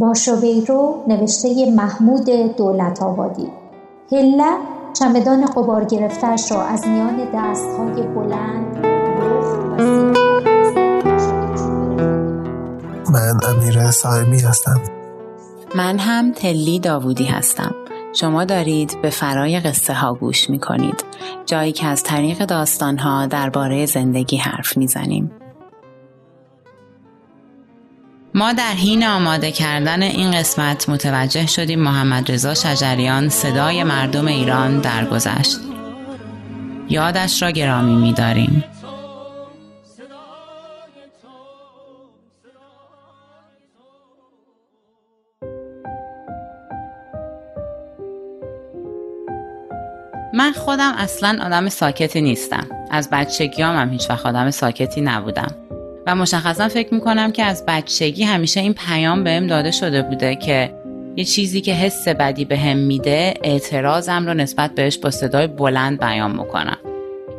با شویرو نوشته محمود دولت آبادی هله چمدان قبار گرفتش را از میان دستهای بلند من امیر سایمی هستم. من هم تلی داوودی هستم. شما دارید به فرای قصه ها گوش می کنید جایی که از طریق داستان ها درباره زندگی حرف می‌زنیم. ما در حین آماده کردن این قسمت متوجه شدیم محمد رضا شجریان صدای مردم ایران درگذشت. یادش را گرامی می‌داریم. من خودم اصلا آدم ساکتی نیستم از بچگیام هم هیچ وقت آدم ساکتی نبودم و مشخصا فکر می‌کنم که از بچگی همیشه این پیام بهم داده شده بوده که یه چیزی که حس بدی بهم میده اعتراضم رو نسبت بهش با صدای بلند بیان می‌کنم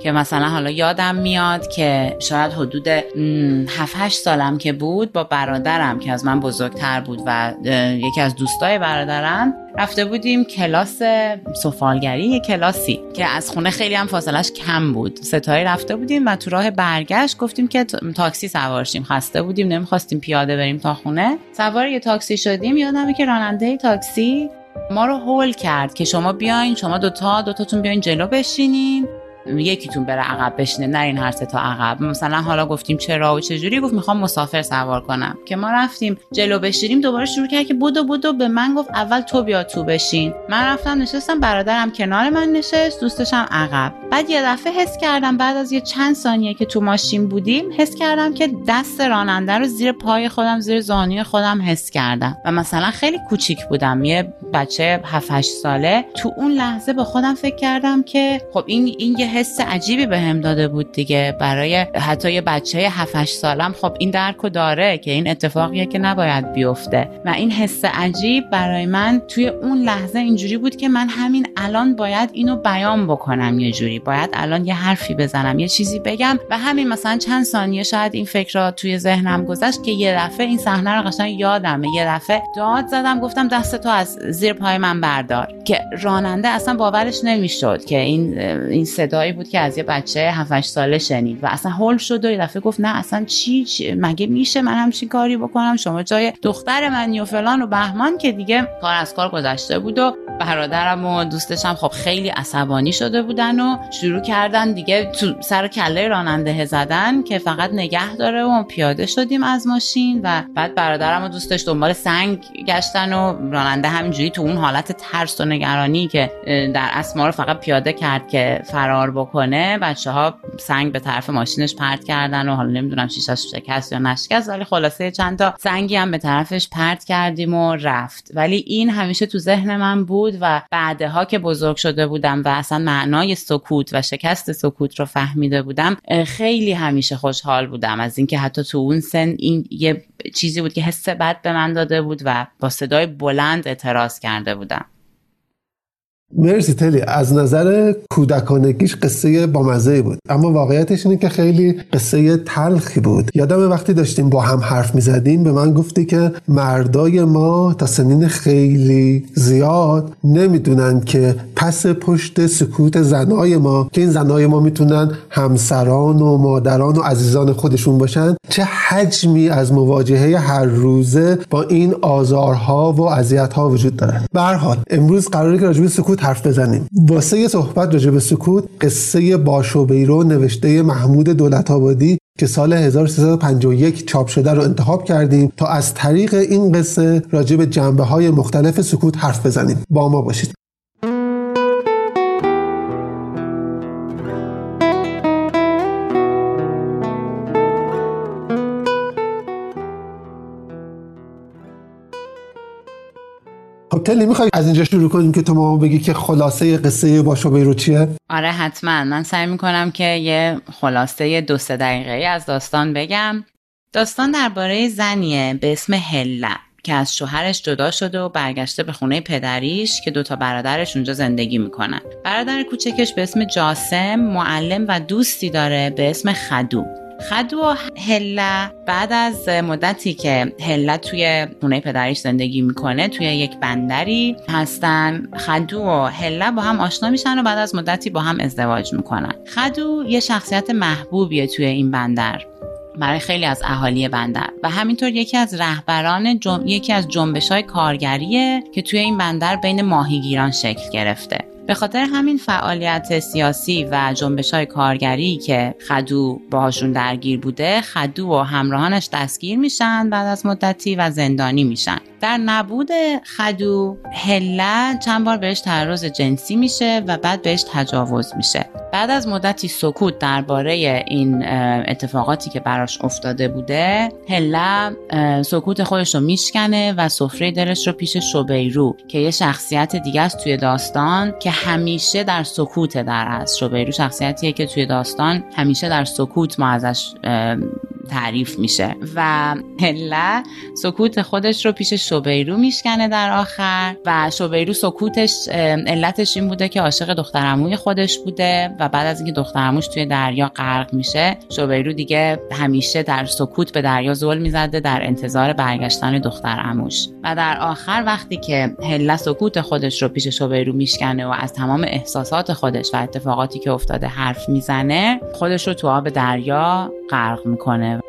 که مثلا حالا یادم میاد که شاید حدود 7 سالم که بود با برادرم که از من بزرگتر بود و یکی از دوستای برادرم رفته بودیم کلاس سفالگری یه کلاسی که از خونه خیلی هم فاصلش کم بود. ستایی رفته بودیم و تو راه برگشت گفتیم که تاکسی سوارشیم خسته بودیم نمی‌خواستیم پیاده بریم تا خونه. سوار یه تاکسی شدیم. یادمه که راننده تاکسی ما رو هول کرد که شما بیاین شما دوتا دوتاتون بیاین جلو بشینین. یکیتون بره عقب بشینه نرین هر سه تا عقب. مثلا حالا گفتیم چرا و چجوری؟ گفت می‌خوام مسافر سوار کنم. که ما رفتیم جلو بشینیم دوباره شروع کرد که بودو بودو به من گفت اول تو بیا تو بشین. من رفتم نشستم برادرم کنار من نشست دوستشم عقب. بعد یه دفعه حس کردم بعد از یه چند ثانیه که تو ماشین بودیم حس کردم که دست راننده رو زیر پای خودم زیر زانوی خودم حس کردم. و مثلا خیلی کوچیک بودم یه بچه 7 ساله. تو اون لحظه به خودم فکر کردم که خب این این یه حس عجیبی به هم داده بود دیگه. برای حتی یه بچه 7 سالم خب این درکو داره که این اتفاقیه که نباید بیفته. و این حس عجیب برای من توی اون لحظه اینجوری بود که من همین الان باید اینو بیان بکنم یه جوری. باید الان یه حرفی بزنم یه چیزی بگم. و همین مثلا چند ثانیه شاید این فکر را توی ذهنم گذشت که یه دفعه این صحنه رو قشنگ یادمه. یه دفعه داد زدم گفتم دست تو از زیر پای من بردار. که راننده اصلا باورش نمی‌شد که این این صدایی بود که از یه بچه 7 ساله شنید و اصلا هول شد و یه دفعه گفت نه اصلا چی, چی؟ مگه میشه من همچین کاری بکنم؟ شما جای دختر منی و فلان و بهمان که دیگه کار از کار گذشته بود و برادرم و دوستشم خب خیلی عصبانی شده بودن و شروع کردن دیگه تو سر کله راننده زدن که فقط نگه داره و پیاده شدیم از ماشین و بعد برادرم و دوستش دنبال سنگ گشتن و راننده همینجوری تو اون حالت ترس و نگرانی که در اسما رو فقط پیاده کرد که فرار بکنه بچه ها سنگ به طرف ماشینش پرت کردن و حالا نمی‌دونم شیشش شکست یا نشکست ولی خلاصه چند تا سنگی هم به طرفش پرت کردیم و رفت. ولی این همیشه تو ذهن من بود و بعدها که بزرگ شده بودم و اصلا معنای سکوت و شکست سکوت رو فهمیده بودم خیلی همیشه خوشحال بودم. از اینکه حتی تو اون سن این یه چیزی بود که حس بد به من داده بود و با صدای بلند اعتراض کرده بودم. مرسی تلی. از نظر کودکانگیش قصه بامزه بود. اما واقعیتش اینه که خیلی قصه تلخی بود. یادم وقتی داشتیم با هم حرف می‌زدیم به من گفتی که مردای ما تا سنین خیلی زیاد نمی‌دونن که پس پشت سکوت زنای ما که این زنای ما می‌تونن همسران و مادران و عزیزان خودشون باشن چه حجمی از مواجهه هر روزه با این آزارها و اذیتها وجود داره به امروز قراره که راجع سکوت حرف بزنیم. واسه صحبت راجع به سکوت قصه باشو بیرو نوشته محمود دولت آبادی که سال 1351 چاپ شده رو انتخاب کردیم تا از طریق این قصه راجع به جنبه های مختلف سکوت حرف بزنیم. با ما باشید. تلی می‌خوای از اینجا شروع کنیم که تو ما بگی که خلاصه قصه با رو چیه آره حتما. من سعی می‌کنم که یه خلاصه دو سه دقیقه از داستان بگم. داستان درباره زنیه به اسم هله که از شوهرش جدا شده و برگشته به خونه پدریش که دوتا برادرش اونجا زندگی می‌کنن. برادر کوچکش به اسم جاسم معلم و دوستی داره به اسم خدو. خدو و هله بعد از مدتی که هله توی خونه پدریش زندگی می‌کنه توی یک بندری هستن. خدو و هله با هم آشنا میشن و بعد از مدتی با هم ازدواج می‌کنن. خدو یه شخصیت محبوبیه توی این بندر. برای خیلی از اهالی بندر. و همینطور یکی از رهبران یکی از جنبش های کارگریه که توی این بندر بین ماهیگیران شکل گرفته. به خاطر همین فعالیت سیاسی و جنبش های کارگری که خدو باهاشون درگیر بوده خدو و همراهانش دستگیر میشن بعد از مدتی و زندانی میشن. در نبود خدو هله چند بار بهش تعرض جنسی میشه و بعد بهش تجاوز میشه. بعد از مدتی سکوت درباره این اتفاقاتی که براش افتاده بوده هله سکوت خودش رو میشکنه و سفره دلش رو پیش شوبیرو که یه شخصیت دیگه است توی داستان که همیشه در سکوت در هست شوبیرو شخصیتیه که توی داستان همیشه در سکوت ما ازش تعریف میشه. و هله سکوت خودش رو پیش شوبیرو میشکنه در آخر و شوبیرو سکوتش علتش این بوده که عاشق دخترموی خودش بوده و بعد از اینکه دخترموش توی دریا غرق میشه شوبیرو دیگه همیشه در سکوت به دریا زل می‌زده در انتظار برگشتن دخترموش و در آخر وقتی که هله سکوت خودش رو پیش شوبیرو میشکنه و از تمام احساسات خودش و اتفاقاتی که افتاده حرف می‌زنه خودش رو تو آب دریا غرق می‌کنه.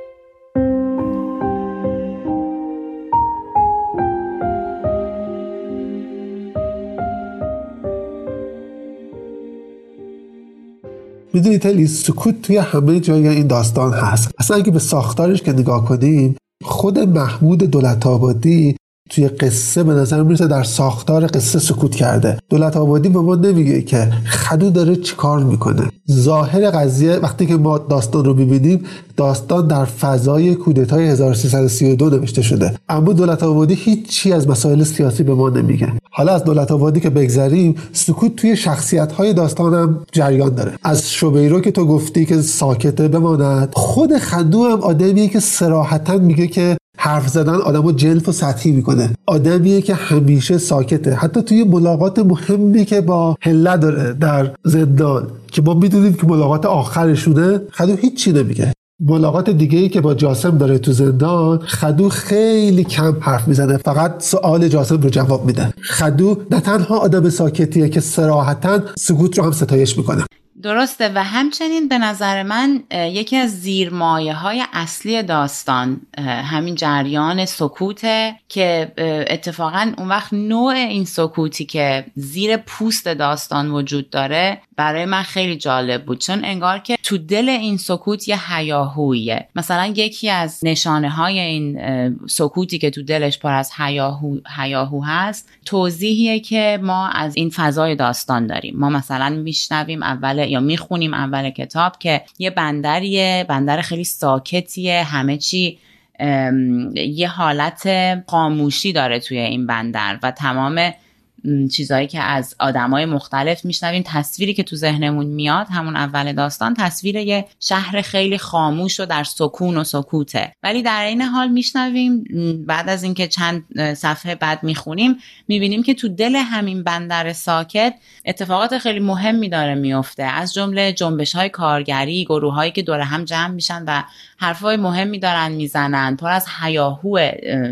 می‌دونید تلی سکوت توی همه جای این داستان هست. اصلا اگه به ساختارش که نگاه کنیم خود محمود دولت آبادی توی قصه به نظر می‌رسه در ساختار قصه سکوت کرده. دولت آبادی به ما نمیگه که خدو داره چیکار می‌کنه. ظاهر قضیه وقتی که ما داستان رو ببینیم داستان در فضای کودتای 1332 نوشته شده. اما دولت آبادی هیچی از مسائل سیاسی به ما نمیگه. حالا از دولت آبادی که بگذریم سکوت توی شخصیت های داستانم جریان داره. از شوبیرو که تو گفتی که ساکته بماند خود خدو هم آدمیه که سراحتا میگه که حرف زدن آدم جلف و سطحی می‌کنه. آدمیه که همیشه ساکته. حتی توی ملاقات مهمی که با هله داره در زندان که ما می‌دونیم که ملاقات آخرشونه خدو هیچی نمیگه. ملاقات دیگه ای که با جاسم داره تو زندان خدو خیلی کم حرف می‌زنه. فقط سوال جاسم رو جواب میده. خدو نه تنها آدم ساکتیه که سراحتا سکوت رو هم ستایش می‌کنه. درسته. و همچنین به نظر من یکی از زیرمایه های اصلی داستان همین جریان سکوته که اتفاقا اون وقت نوع این سکوتی که زیر پوست داستان وجود داره برای من خیلی جالب بود. چون انگار که تو دل این سکوت یه هیاهویه مثلا یکی از نشانه های این سکوتی که تو دلش پر از هیاهو, هیاهو هست توضیحیه که ما از این فضای داستان داریم. ما مثلا میشنویم اول یا می‌خونیم اول کتاب که یه بندریه بندر خیلی ساکتیه همه چی یه حالت خاموشی داره توی این بندر و تمام چیزهایی که از آدمای مختلف میشنویم. تصویری که تو ذهنمون میاد همون اول داستان تصویر یه شهر خیلی خاموش و در سکون و سکوته. ولی در این حال میشنویم. بعد از اینکه چند صفحه بعد می‌خونیم می‌بینیم که تو دل همین بندر ساکت اتفاقات خیلی مهمی داره میفته از جمله جنبش های کارگری گروه هایی که دور هم جمع میشن و حرفای مهمی دارن می‌زنن. پر از حیاهو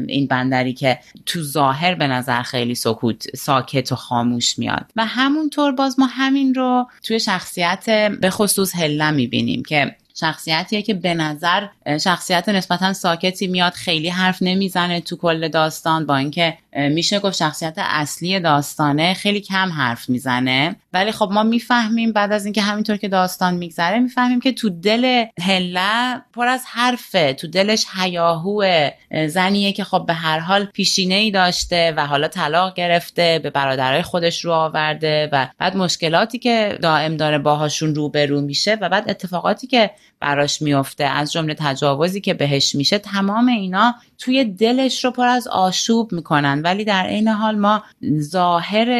این بندری که تو ظاهر به نظر خیلی سکوت ساکت و خاموش میاد. و همونطور باز ما همین رو توی شخصیت به خصوص هله می‌بینیم که شخصیتیه که به نظر شخصیت نسبتا ساکتی میاد خیلی حرف نمی‌زنه تو کل داستان. با اینکه میشه گفت شخصیت اصلی داستانه خیلی کم حرف می‌زنه. ولی خب ما می‌فهمیم بعد از اینکه همینطور که داستان میگذره می‌فهمیم که تو دل هله پر از حرفه. تو دلش حیاهو زنیه که خب به هر حال پیشینه ای داشته و حالا طلاق گرفته به برادرای خودش رو آورده و بعد مشکلاتی که دائم داره باهاشون روبرو میشه و بعد اتفاقاتی که براش میفته از جمله تجاوزی که بهش میشه تمام اینا توی دلش رو پر از آشوب می‌کنن. ولی در عین حال ما ظاهر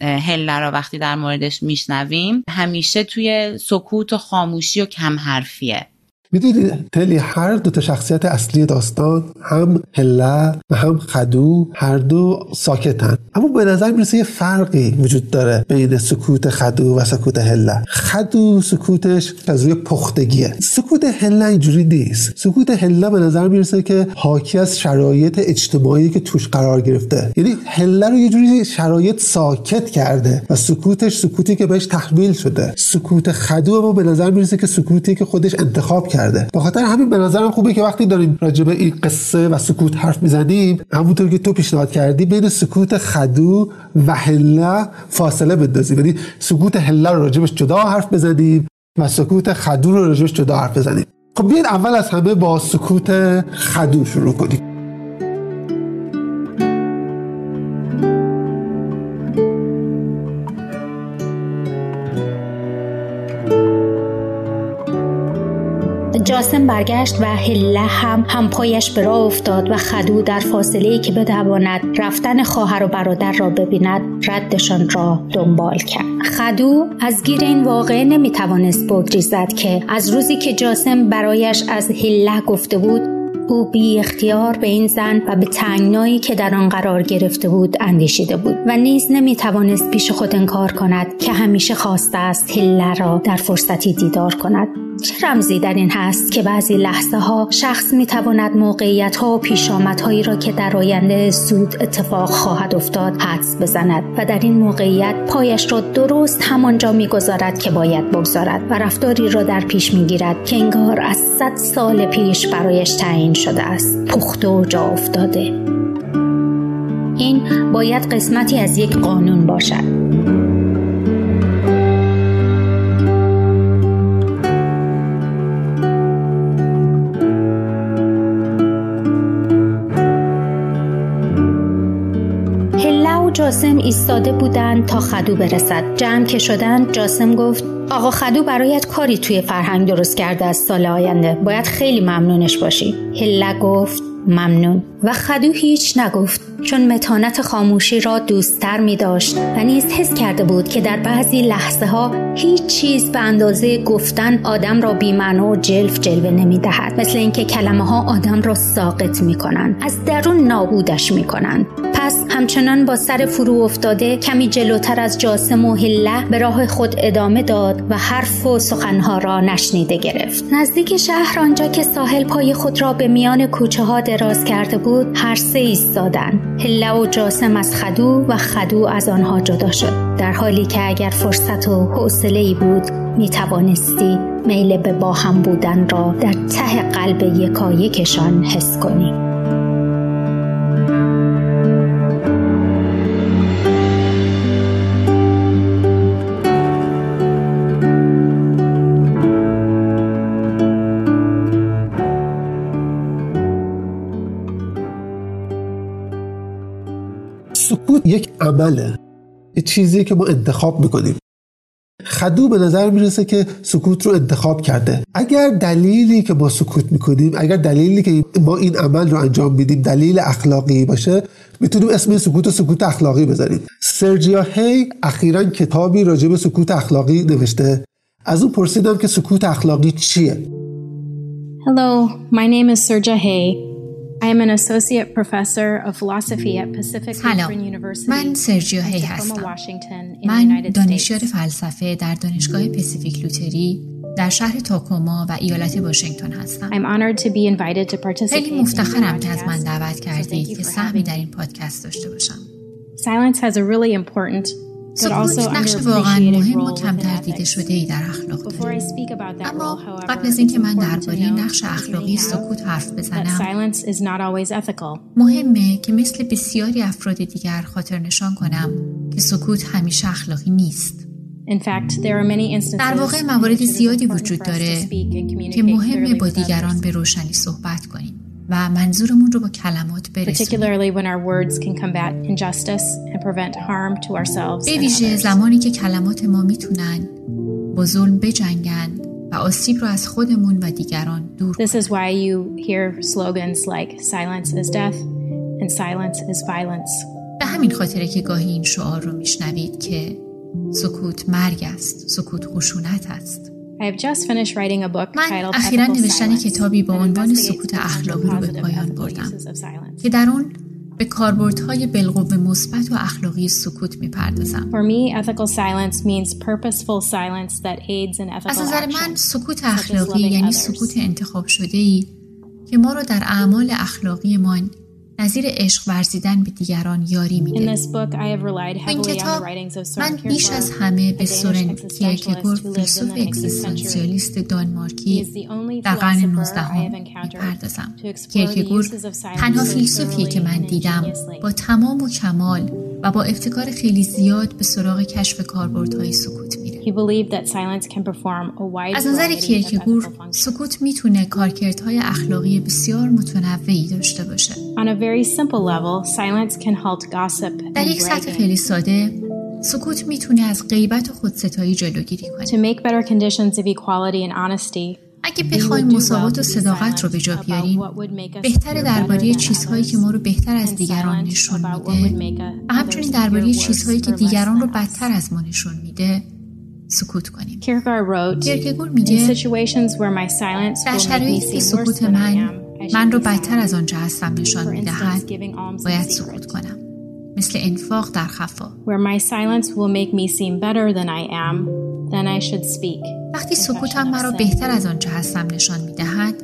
هله رو وقتی در موردش میشنویم همیشه توی سکوت و خاموشی و کم حرفیه می‌دونید تلی هر دو تا شخصیت اصلی داستان هم هله و هم خدو هر دو ساکتن. اما به نظر می‌رسه یه فرقی وجود داره بین سکوت خدو و سکوت هله خدو سکوتش از روی پختگیه. سکوت هله اینجوری نیست. سکوت هله به نظر می‌رسه که حاکی از شرایط اجتماعی که توش قرار گرفته. یعنی هله رو یه جوری شرایط ساکت کرده و سکوتش سکوتی که بهش تحمیل شده. سکوت خدو ما به نظر می‌رسه که سکوتی که خودش انتخاب کرده. به خاطر همین به نظرم خوبه که وقتی داریم راجع به این قصه و سکوت حرف می‌زنیم همونطور که تو پیشنهاد کردی بین سکوت خدو و هله فاصله بندازیم. یعنی سکوت هله رو راجبش جدا حرف بزنیم و سکوت خدو رو راجبش جدا حرف بزنیم. خب بیاید اول از همه با سکوت خدو شروع کنیم. جاسم برگشت و هله هم هم پایش به راه افتاد و خدو در فاصله که بتواند رفتن خواهر و برادر را ببیند ردشان را دنبال کرد. خدو از گیر این واقعه نمی‌توانست بگریزد که از روزی که جاسم برایش از هله گفته بود او بی اختیار به این زن و به تنگنایی که در آن قرار گرفته بود اندیشیده بود و نیز نمی توانست پیش خود انکار کند که همیشه خواسته است هله را در فرصتی دیدار کند. چه رمزی در این هست که بعضی لحظه ها شخص می تواند موقعیت ها و پیشامدهایی را که در آینده زود اتفاق خواهد افتاد حدس بزند و در این موقعیت پایش را درست همانجا می‌گذارد که باید بگذارد و رفتاری را در پیش می‌گیرد که انگار از صد سال پیش برایش تعیین شده است. پخته و جا افتاده. این باید قسمتی از یک قانون باشد. جاسم ایستاده بودند تا خدو برسد. جمع که شدن جاسم گفت آقا خدو برایت کاری توی فرهنگ درست کرده از سال آینده باید خیلی ممنونش باشی. هله گفت ممنون. و خدو هیچ نگفت. چون متانت خاموشی را دوستتر می داشت و نیز حس کرده بود که در بعضی لحظه ها هیچ چیز به اندازه گفتن آدم را بیمعنا و جلف جلوه نمی دهد مثل اینکه کلمه ها آدم را ساقط می کنند از درون نابودش می کنند پس همچنان با سر فرو افتاده کمی جلوتر از جاسم و هله به راه خود ادامه داد و حرف و سخنها را نشنیده گرفت. نزدیک شهر آنجا که ساحل پای خود را به میان کوچه ها دراز کرده بود هر سه ایستادند. هله و جاسم از خدو و خدو از آنها جدا شد. در حالی که اگر فرصت و حوصله بود می توانستی میل به با هم بودن را در ته قلب یکایکشان حس کنی. عمله یه چیزی که ما انتخاب می‌کنیم. خدو به نظر می‌رسه که سکوت رو انتخاب کرده. اگر دلیلی که ما سکوت می‌کنیم اگر دلیلی که ما این عمل رو انجام میدیم دلیل اخلاقی باشه می‌تونیم اسم سکوت و سکوت اخلاقی بذاریم. سرجیا هی اخیرا کتابی راجع به سکوت اخلاقی نوشته. از اون پرسیدم که سکوت اخلاقی چیه؟ Hello, my name is Serja Hay. I am an associate professor of philosophy at Pacific Lutheran University. من سرجیو هی هستم. من دانشیار فلسفه در دانشگاه پسیفیک لوتری در شهر تاکوما و ایالت واشنگتن هستم. I'm honored to be invited to participate خیلی مفتخرم که از من دعوت کردید که سهمی در این پادکست داشته باشم. Silence has a really important سکوت نقش واقعا مهم و کمتر دیده شده ای در اخلاق داره اما قبل از اینکه من درباره نقش اخلاقی سکوت حرف بزنم مهمه که مثل بسیاری افراد دیگر خاطر نشان کنم که سکوت همیشه اخلاقی نیست. در واقع موارد زیادی وجود داره که مهمه با دیگران به روشنی صحبت کنیم. و منظورمون رو با کلمات برسونیم. به ویژه زمانی که کلمات ما می‌تونن با ظلم بجنگن و آسیب رو از خودمون و دیگران دور This is why you hear slogans like silence is death and silence is violence. به همین خاطره که گاهی این شعار رو میشنوید که سکوت مرگ است، سکوت خشونت است. من اخیرا نوشتن کتابی با عنوان سکوت اخلاقی رو به پایان بردم. که در اون به کاربردهای بالقوه مثبت و اخلاقی سکوت می‌پردازم. از نظر من سکوت اخلاقی یعنی سکوت انتخاب شده ای که ما رو در اعمال اخلاقیمان نظیر عشق ورزیدن به دیگران یاری میده. این کتاب من بیش از همه به سورن کیرکگور فیلسوف اگزیستانسیالیست دانمارکی در قرن 19 هم می‌پردازم. کیرکگور تنها فیلسوفیه که من دیدم با تمام و کمال و با ابتکار خیلی زیاد به سراغ کشف کاربردهای سکوت میره. از نظر کیرکگور سکوت می‌تونه کارکردهای اخلاقی بسیار متنوعی داشته باشه. در یک سطح خیلی ساده سکوت می‌تونه از غیبت و خودستایی جلوگیری کنه. اگه بخوایم مساوات و صداقت رو به جا بیاریم بهتر درباره چیزهایی که ما رو بهتر از دیگران نشون میده. و همچنین درباره چیزهایی که دیگران رو بدتر از ما نشون میده. سکوت کنیم. کیرکگور میگه در شرایطی که سکوت من من رو بدتر از آنجا هستم نشان می‌دهد. باید سکوت کنم. مثل انفاق در خفا. وقتی سکوتم مرا بهتر از آنچه هستم نشان می‌دهد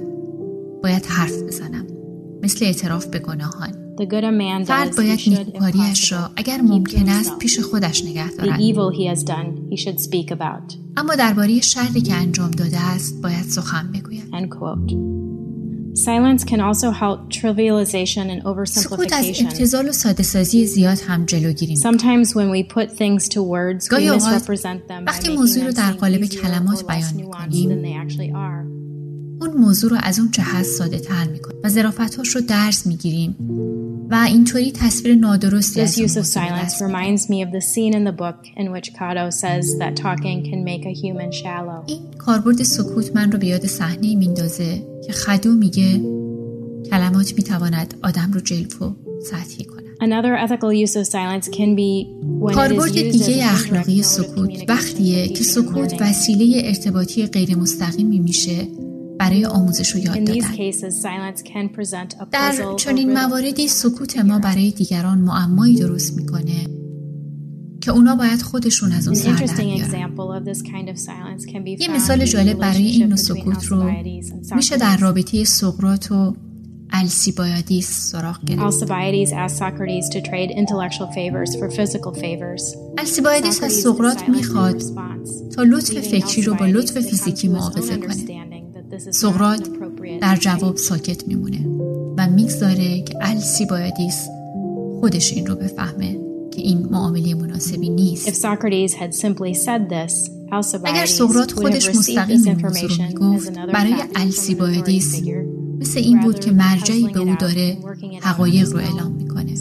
باید حرف بزنم. مثل اعتراف به گناهان. فرد باید نیکوکاریش را اگر ممکن است پیش خودش نگه دارد. اما درباره شری که انجام داده است باید سخن بگوید. سکوت از ابتزال و ساده سازی زیاد هم جلوگیری گاهی اوقات وقتی موضوع رو در قالب کلمات بیان می‌کنیم. اون موضوع رو از اون جهت ساده تر می‌کنیم و ظرافتهاش رو درس می‌گیریم. و اینطوری تصویر نادرستی از use of silence reminds me of the scene in the book in which Kato says that talking can make a human shallow. این کاربرد سکوت من رو به یاد صحنه میندازه که خدو میگه کلمات می‌تواند آدم رو جلف و سطحی کنه. Another ethical use of silence can be کاربرد دیگه اخلاقی سکوت وقتیه که سکوت وسیله ارتباطی غیر مستقیمی میشه برای آموزش و یاد دادن. در چنین مواردی سکوت ما برای دیگران معمایی درست می‌کنه که اونا باید خودشون از اون سر یه مثال جالب برای این نوع سکوت رو میشه در رابطه سقرات و السیبایادیس سراغ گرفت. السیبایادیس از سقرات می‌خواد تا لطف فکری رو با لطف فیزیکی معاوضه کنه. سقرات در جواب ساکت میمونه و می‌گذاره که السیبایادیس خودش این رو بفهمه که این معامله مناسبی نیست. اگر سقرات خودش مستقیم این موضوع رو می‌گفت برای السیبایادیس مثل این بود که مرجعی به او داره حقایق رو اعلام می‌کنه.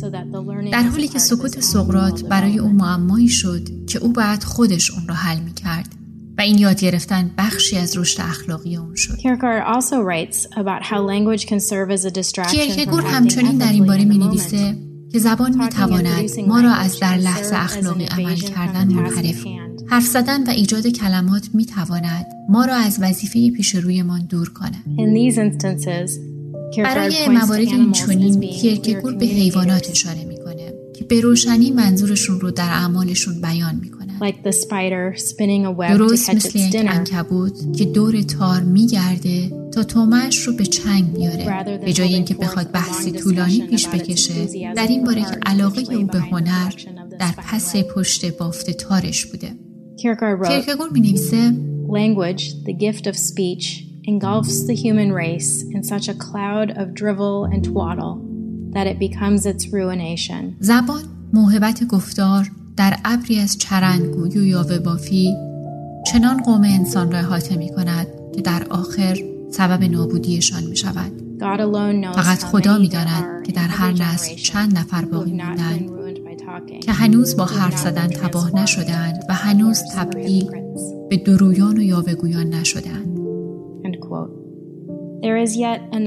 در حالی که سکوت سقرات برای او معمایی شد که او باید خودش اون رو حل می‌کرد. و این یاد گرفتن بخشی از رشد اخلاقی اون شد. کیرکگور همچنین در این باره می نویسه که زبان می تواند ما را از در لحظه اخلاقی عمل کردن منحرف حرف زدن و ایجاد کلمات می تواند ما را از وظیفه پیش رویمان دور کند. برای موارد این چنین کیرکگور به حیوانات اشاره می‌کنه که به روشنی منظورشون رو در اعمالشون بیان می‌کنه. like the spider spinning a web درست مثل یک انکبوت که دور تار میگرده تا تومش رو به چنگ بیاره. به جای اینکه بخواد بحثی طولانی پیش بکشه در این باره که علاقه او به هنر در پس پشت بافت تارش بوده. کیرکگور می نویسه Language, the gift of speech, engulfs the human race in such a cloud of drivel and twaddle that it becomes its ruination. زبان موهبت گفتار در ابری از چرندگوی و یاوه بافی چنان قوم انسان را احاطه می کند که در آخر سبب نابودیشان می شود. فقط خدا می داند که در هر نسل چند نفر باقی موندند که هنوز با حرف زدن تباه نشدند و هنوز تبدیل به درویان و یاوهگویان نشدند.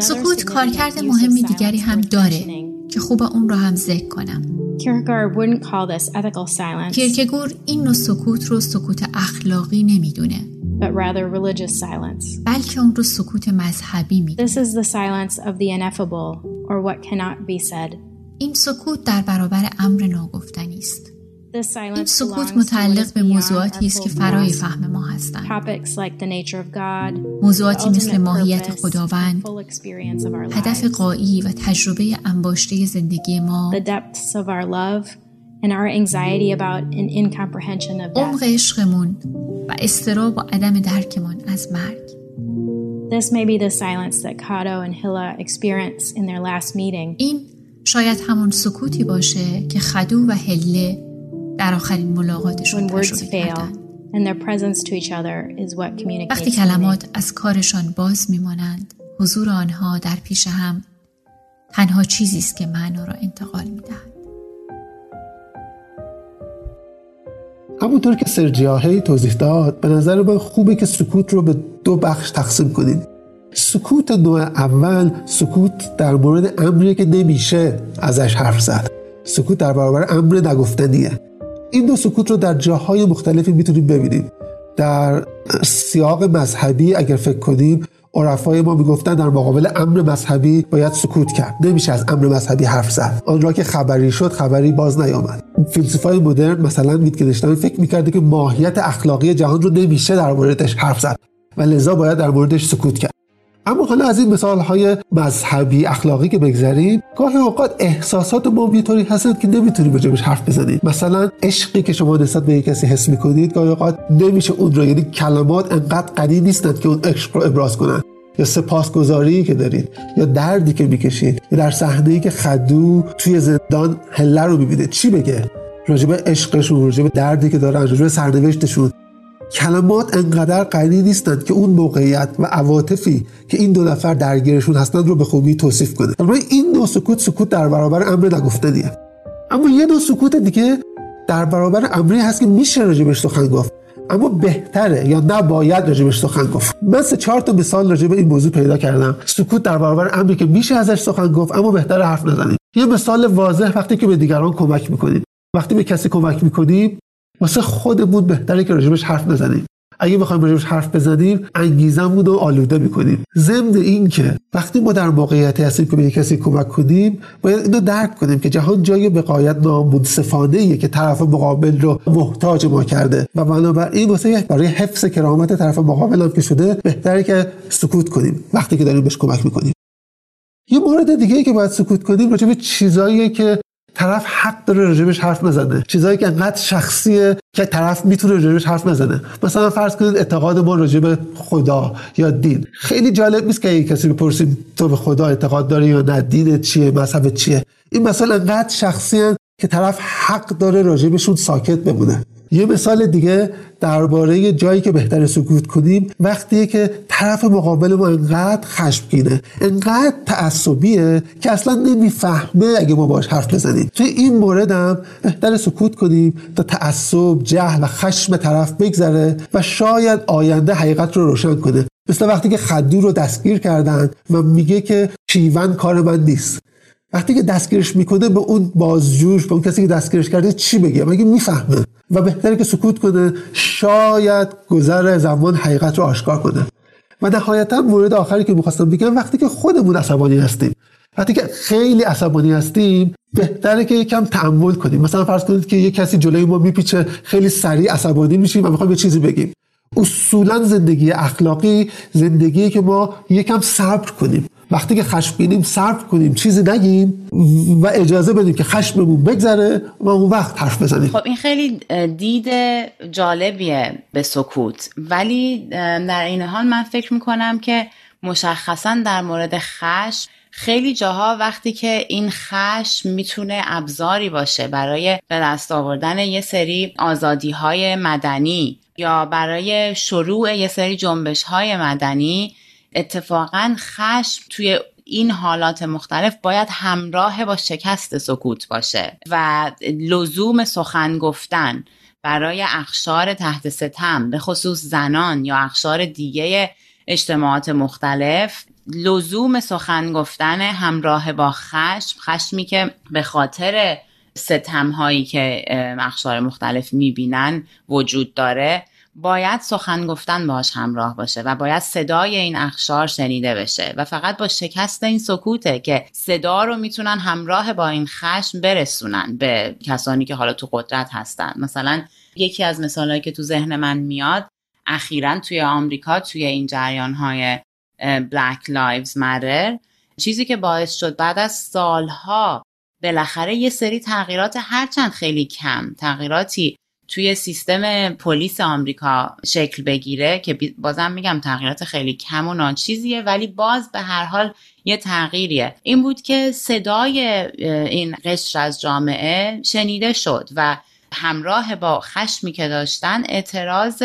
سکوت کارکرد مهمی دیگری هم داره که خوب اون رو هم ذکر کنم. Kierkegaard wouldn't call this ethical silence. کیرکگور این نوع سکوت رو سکوت اخلاقی نمی‌دونه. But rather religious silence. بلکه اون رو سکوت مذهبی می‌دونه. This is the silence of the ineffable or what cannot be said. این سکوت در برابر امر ناگفتنی است. این سکوت متعلق به موضوعاتی است که فرای فهم ما هستند. موضوعاتی مثل ماهیت خداوند، هدف قایی و تجربه انباشته زندگی ما، عمق عشقمون و استراب و عدم درکمان از مرگ. This may be the silence that Kato and Hilla experienced in their last meeting. این شاید همون سکوتی باشه که خدو و هله در آخرین ملاقاتشون تجربه وقتی کلمات از کارشان باز میمانند حضور آنها در پیش هم تنها چیزی است که معنا را انتقال می‌دهد. همونطور که سرجیاهی توضیح داد به نظر من خوبه که سکوت رو به دو بخش تقسیم کنید. سکوت نوع اول سکوت در مورد امری که نمیشه ازش حرف زد. سکوت در برابر امر نگفتنیه. این دو سکوت رو در جاهای مختلفی می‌تونیم ببینیم. در سیاق مذهبی اگر فکر کنیم عرفای ما می‌گفتن در مقابل امر مذهبی باید سکوت کرد. نمیشه از امر مذهبی حرف زد. آن را که خبری شد خبری باز نیامد. فیلسوفای مدرن مثلا ویتگنشتاین فکر می‌کرده که ماهیت اخلاقی جهان رو نمیشه در موردش حرف زد. و لذا باید در موردش سکوت کرد. اما حالا از این مثال های مذهبی اخلاقی که بگذریم گاهی اوقات احساسات ما یه طوری هستند که نمی‌تونیم راجبش حرف بزنیم. مثلا عشقی که شما نسبت به کسی حس می‌کنید گاهی اوقات نمیشه اون رو یعنی کلمات انقدر قوی نیستند که اون عشق رو ابراز کنن یا سپاسگزاری که دارید یا دردی که می‌کشید یا در صحنه که خدو توی زندان هله رو می‌بینه. چی بگه؟ راجب عشقشون راجب دردی که دارن راجب سرنوشتشون. کلمات انقدر قوی نیستند که اون موقعیت و عواطفی که این دو نفر درگیرشون هستند رو به خوبی توصیف کنه. البته این دو سکوت سکوت در برابر امر نگفتنیه. اما یه دو سکوت دیگه در برابر امری هست که میشه راجبش سخن گفت. اما بهتره یا نباید راجبش سخن گفت. من سه چهار تا مثال راجب این موضوع پیدا کردم. سکوت در برابر امری که میشه ازش سخن گفت اما بهتره حرف نزنیم. یه مثال واضح وقتی که به دیگران کمک می‌کنیم. وقتی به کسی کمک می‌کنیم واسه خودمون بهتره که راجبش حرف نزنیم اگه بخوایم راجبش حرف بزنیم انگیزمون رو آلوده می‌کنیم. ضمن این که وقتی ما در موقعیتی هستیم که به کسی کمک کنیم باید اینو درک کنیم که جهان جای بقایت نامنصفانه ایه که طرف مقابل رو محتاج ما کرده. و بنابراین واسه برای حفظ کرامت طرف مقابل هم که شده بهتره که سکوت کنیم وقتی که داریم بهش کمک می‌کنیم. یه مورد دیگه که باید سکوت کنیم راجع به چیزایی که طرف حق داره راجبش حرف بزنه. چیزایی که انقدر شخصیه که طرف می‌تونه راجبش حرف بزنه. مثلا فرض کنید اعتقاد ما راجب خدا یا دین. خیلی جالب نیست که کسی بپرسیم تو به خدا اعتقاد داری یا نه دین چیه مذهب چیه؟ این مثلا انقدر شخصی که طرف حق داره راجبشون ساکت بمونه. یه مثال دیگه درباره جایی که بهتر سکوت کنیم. وقتی که طرف مقابل ما انقدر خشمگینه انقدر تعصبیه که اصلا نمی‌فهمه اگه ما باش حرف بزنیم. توی این مورد هم بهتر سکوت کنیم تا تعصب جهل و خشم طرف بگذره و شاید آینده حقیقت رو روشن کنه. مثل وقتی که خدو رو دستگیر کردن و میگه که شیون کار من نیست. وقتی که دستگیرش می‌کنه به اون بازجوش به اون کسی که دستگیرش کرده چی بگه؟ مگه می‌فهمه؟ و بهتره که سکوت کنه شاید گذر زمان حقیقت رو آشکار کنه. و نهایتا مورد آخری که می‌خواستم بگم وقتی که خودمون عصبانی هستیم. وقتی که خیلی عصبانی هستیم بهتره که یکم تحمل کنیم. مثلا فرض کنید که یه کسی جلوی ما میپیچه خیلی سریع عصبانی میشیم و می‌خوایم یه چیزی بگیم. اصولا زندگی اخلاقی زندگی که ما یکم صبر کنیم. وقتی که خشمگینیم صرف کنیم چیزی نگیم و اجازه بدیم که خشممون بگذره و اون وقت حرف بزنیم. خب این خیلی دید جالبیه به سکوت. ولی در این حال من فکر می‌کنم که مشخصا در مورد خشم خیلی جاها وقتی که این خشم می‌تونه ابزاری باشه برای به دست آوردن یه سری آزادی های مدنی یا برای شروع یه سری جنبش های مدنی اتفاقا خشم توی این حالات مختلف باید همراه با شکست سکوت باشه و لزوم سخن گفتن برای اخشار تحت ستم به خصوص زنان یا اخشار دیگه اجتماعات مختلف لزوم سخن گفتن همراه با خشم خشمی که به خاطر ستم هایی که اخشار مختلف می‌بینن وجود داره. باید سخن گفتن باش همراه باشه و باید صدای این اخشار شنیده بشه و فقط با شکست این سکوته که صدا رو می‌تونن همراه با این خشم برسونن به کسانی که حالا تو قدرت هستن. مثلا یکی از مثالهایی که تو ذهن من میاد اخیرا توی آمریکا توی این جریان های Black Lives Matter چیزی که باعث شد بعد از سالها بالاخره یه سری تغییرات هرچند خیلی کم تغییراتی توی سیستم پلیس آمریکا شکل بگیره که بازم میگم تغییرات خیلی کم و ناچیزیه ولی باز به هر حال یه تغییریه. این بود که صدای این قشر از جامعه شنیده شد و همراه با خشمی که داشتن اعتراض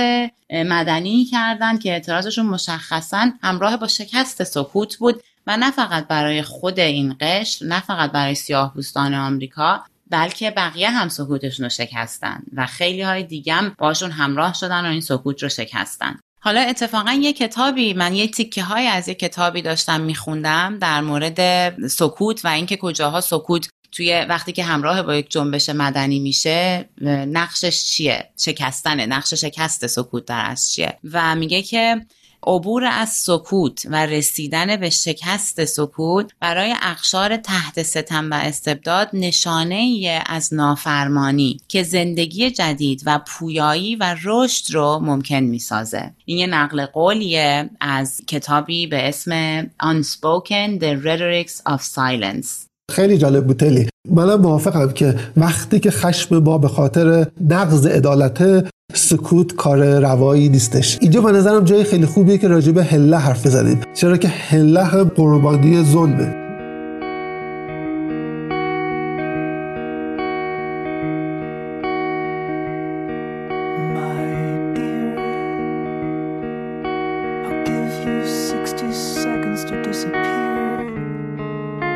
مدنی کردن که اعتراضشون مشخصا همراه با شکست سکوت بود و نه فقط برای خود این قشر نه فقط برای سیاه آمریکا. بلکه بقیه هم سکوتشون رو شکستن و خیلی های دیگه هم باشون همراه شدن و این سکوت رو شکستن. حالا اتفاقا یه کتابی من یه تیکه های از یه کتابی داشتم میخوندم در مورد سکوت و اینکه کجاها سکوت توی وقتی که همراه با یک جنبش مدنی میشه نقشش چیه؟ شکستنه نقش شکست سکوت در از چیه؟ و میگه که عبور از سکوت و رسیدن به شکست سکوت برای اقشار تحت ستم و استبداد نشانه ای از نافرمانی که زندگی جدید و پویایی و رشد رو ممکن می‌سازه. این یه نقل قولیه از کتابی به اسم Unspoken The Rhetorics of Silence. خیلی جالب بود تلی. منم موافقم که وقتی که خشم ما به خاطر نقض عدالت سکوت کار روایی نیستش. اینجا به نظرم جای خیلی خوبیه که راجع به هله حرف بزنیم. چرا که هله هم قربانی ظلمه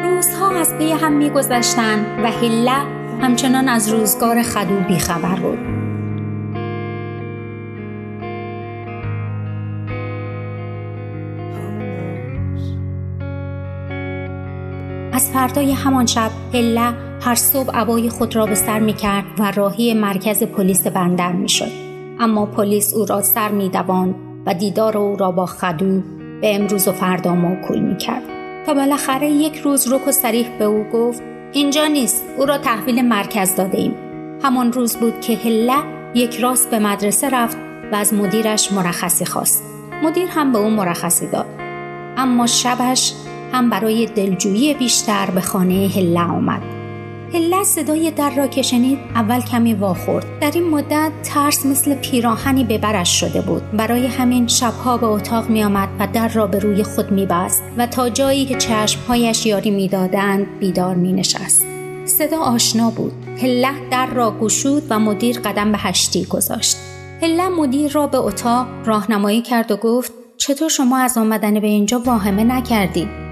روزها از پی هم میگذشتند و هله همچنان از روزگار خدو بیخبر بود. فردای همان شب هله هر صبح عبای خود را به سر می کرد و راهی مرکز پلیس بندر می شد. اما پلیس او را سر می و دیدار او را با خدو به امروز و فردا موکول می کرد. تا بالاخره یک روز رک و سریح به او گفت اینجا نیست او را تحویل مرکز داده ایم. همان روز بود که هله یک راست به مدرسه رفت و از مدیرش مرخصی خواست. مدیر هم به او مرخصی داد. اما شبش هم برای دلجویی بیشتر به خانه هله آمد. هله صدای در را که شنید اول کمی واخورد در این مدت ترس مثل پیراهنی به برش شده بود. برای همین شبها به اتاق می آمد و در را به روی خود می بست و تا جایی که چشمهایش یاری می‌دادند بیدار می نشست صدا آشنا بود. هله در را گشود و مدیر قدم به هشتی گذاشت. هله مدیر را به اتاق راهنمایی کرد و گفت چطور شما از آمدن به اینجا واهمه نکردید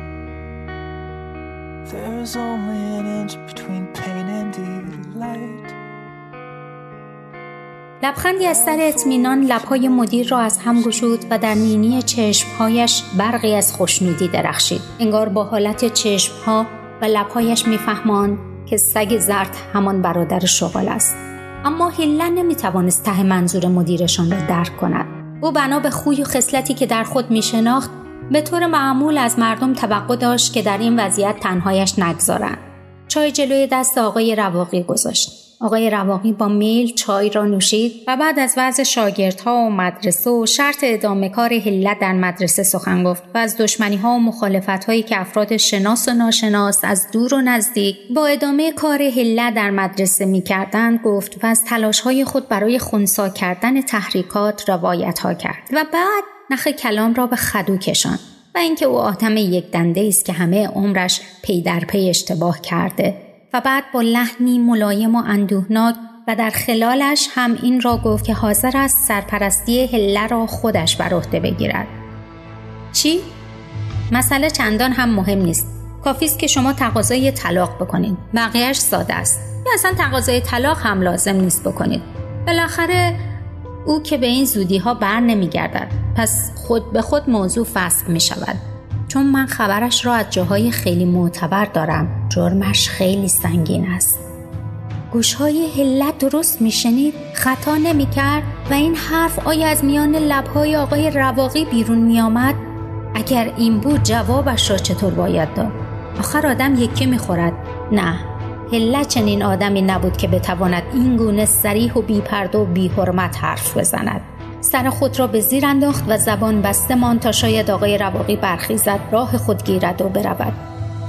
لبخندی از سر اطمینان لبهای مدیر را از هم گشود و در نینی چشمهایش برقی از خوشنودی درخشید. انگار با حالت چشمها و لبهایش میفهماند که سگ زرد همان برادر شغال است. اما هله نمی‌توانست ته منظور مدیرشان را درک کند. او بنا به خوی و خصلتی که در خود میشناخت به طور معمول از مردم توقع داشت که در این وضعیت تنهایش نگذارند. چای جلوی دست آقای رواقی گذاشت. آقای رواقی با میل چای را نوشید و بعد از وضع شاگردها و مدرسه و شرط ادامه کار هلت در مدرسه سخن گفت و از دشمنی ها و مخالفت هایی که افراد شناس و ناشناس از دور و نزدیک با ادامه کار هلت در مدرسه می کردن گفت و از تلاش های خود برای خونسا کردن تحریکات روایت ها کرد. و بعد نخ کلام را به خدو کشان و اینکه او آتم یک دنده است که همه عمرش پی در پی اشتباه کرده و بعد با لحنی ملایم و اندوهناک و در خلالش هم این را گفت که حاضر است سرپرستی هله را خودش بر عهده بگیرد. چی؟ مسئله چندان هم مهم نیست. کافی است که شما تقاضای طلاق بکنید بقیهش ساده است. یا اصلا تقاضای طلاق هم لازم نیست بکنید. بالاخره او که به این زودی ها بر نمی گردد پس خود به خود موضوع فسخ می شود چون من خبرش را از جاهای خیلی معتبر دارم. جرمش خیلی سنگین است. گوشهای هلت درست میشنید؟ خطا نمی‌کرد و این حرف آیا از میان لبهای آقای رواقی بیرون میآمد؟ اگر این بود جوابش را چطور باید داد؟ آخر آدم یکی می‌خورد. نه. هله چنین آدمی نبود که بتواند این گونه سریح و بیپرده و بیحرمت حرف بزند. سر خود را به زیر انداخت و زبان بسته مان تا شاید آقای رواقی برخیزد راه خود گیرد و برود.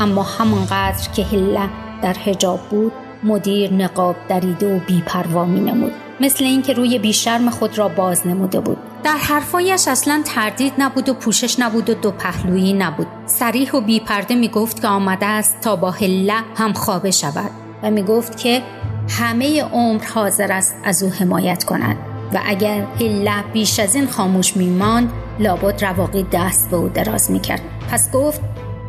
اما همانقدر که هله در حجاب بود مدیر نقاب دریده و بیپروا می نمود مثل اینکه روی بیشرم خود را باز نموده بود. در حرفایش اصلا تردید نبود و پوشش نبود و دو پهلویی نبود. سریح و بیپرده می گفت که آمده است تا با هله هم خوابه شود و می گفت که همه عمر حاضر است از او حمایت کند و اگر هله بیش از این خاموش میماند لابد رواقی دست به او دراز می‌کرد. پس گفت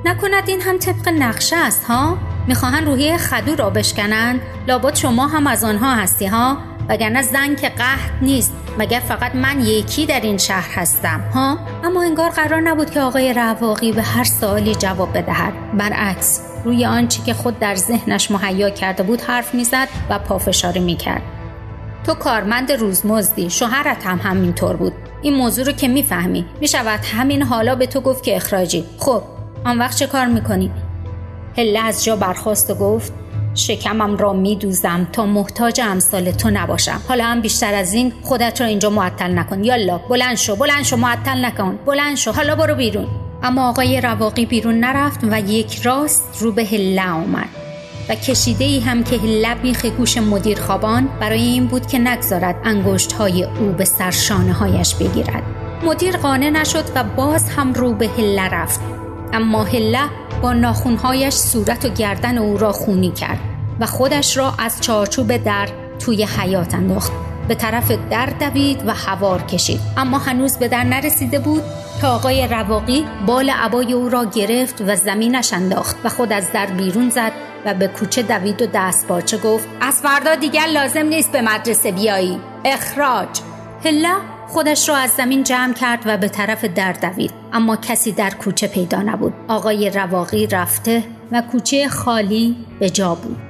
نکند این هم طبق نقشه است ها؟ می‌خواهند روحی خدو را بشکنند؟ لابد شما هم از آنها هستی ها؟ وگرنه زن که قهد نیست. مگر فقط من یکی در این شهر هستم ها؟ اما انگار قرار نبود که آقای رواقی به هر سوالی جواب بدهد. برعکس روی آنچه که خود در ذهنش مهیا کرده بود حرف می‌زد و پافشاری می‌کرد. تو کارمند روزمزدی شوهرت هم همینطور بود. این موضوع رو که می‌فهمی می‌شود همین حالا به تو گفت که اخراجی. خب آن وقت چه کار می‌کنی؟ هله از جا برخواست و گفت شکمم را میدوزم تا محتاج امثال تو نباشم. حالا هم بیشتر از این خودت را اینجا معطل نکن. یالا بلند شو بلند شو معطل نکن. بلند شو حالا برو بیرون. اما آقای رواقی بیرون نرفت و یک راست رو به هله آمد. و کشیده ای هم که لب میخ گوش مدیر خوابان برای این بود که نگذارد انگشت های او به سرشانه هایش بگیرد. مدیر قانع نشد و باز هم رو به هله رفت. اما هله با ناخونهایش صورت و گردن او را خونی کرد و خودش را از چارچوب در توی حیات انداخت. به طرف در دوید و هوار کشید. اما هنوز به در نرسیده بود تا آقای رواقی بال عبای او را گرفت و زمینش انداخت و خود از در بیرون زد و به کوچه دوید و دست باچه گفت از فردا دیگر لازم نیست به مدرسه بیایی. اخراج. هلا خودش را از زمین جمع کرد و به طرف در دوید. اما کسی در کوچه پیدا نبود. آقای رواقی رفته و کوچه خالی به جا بود.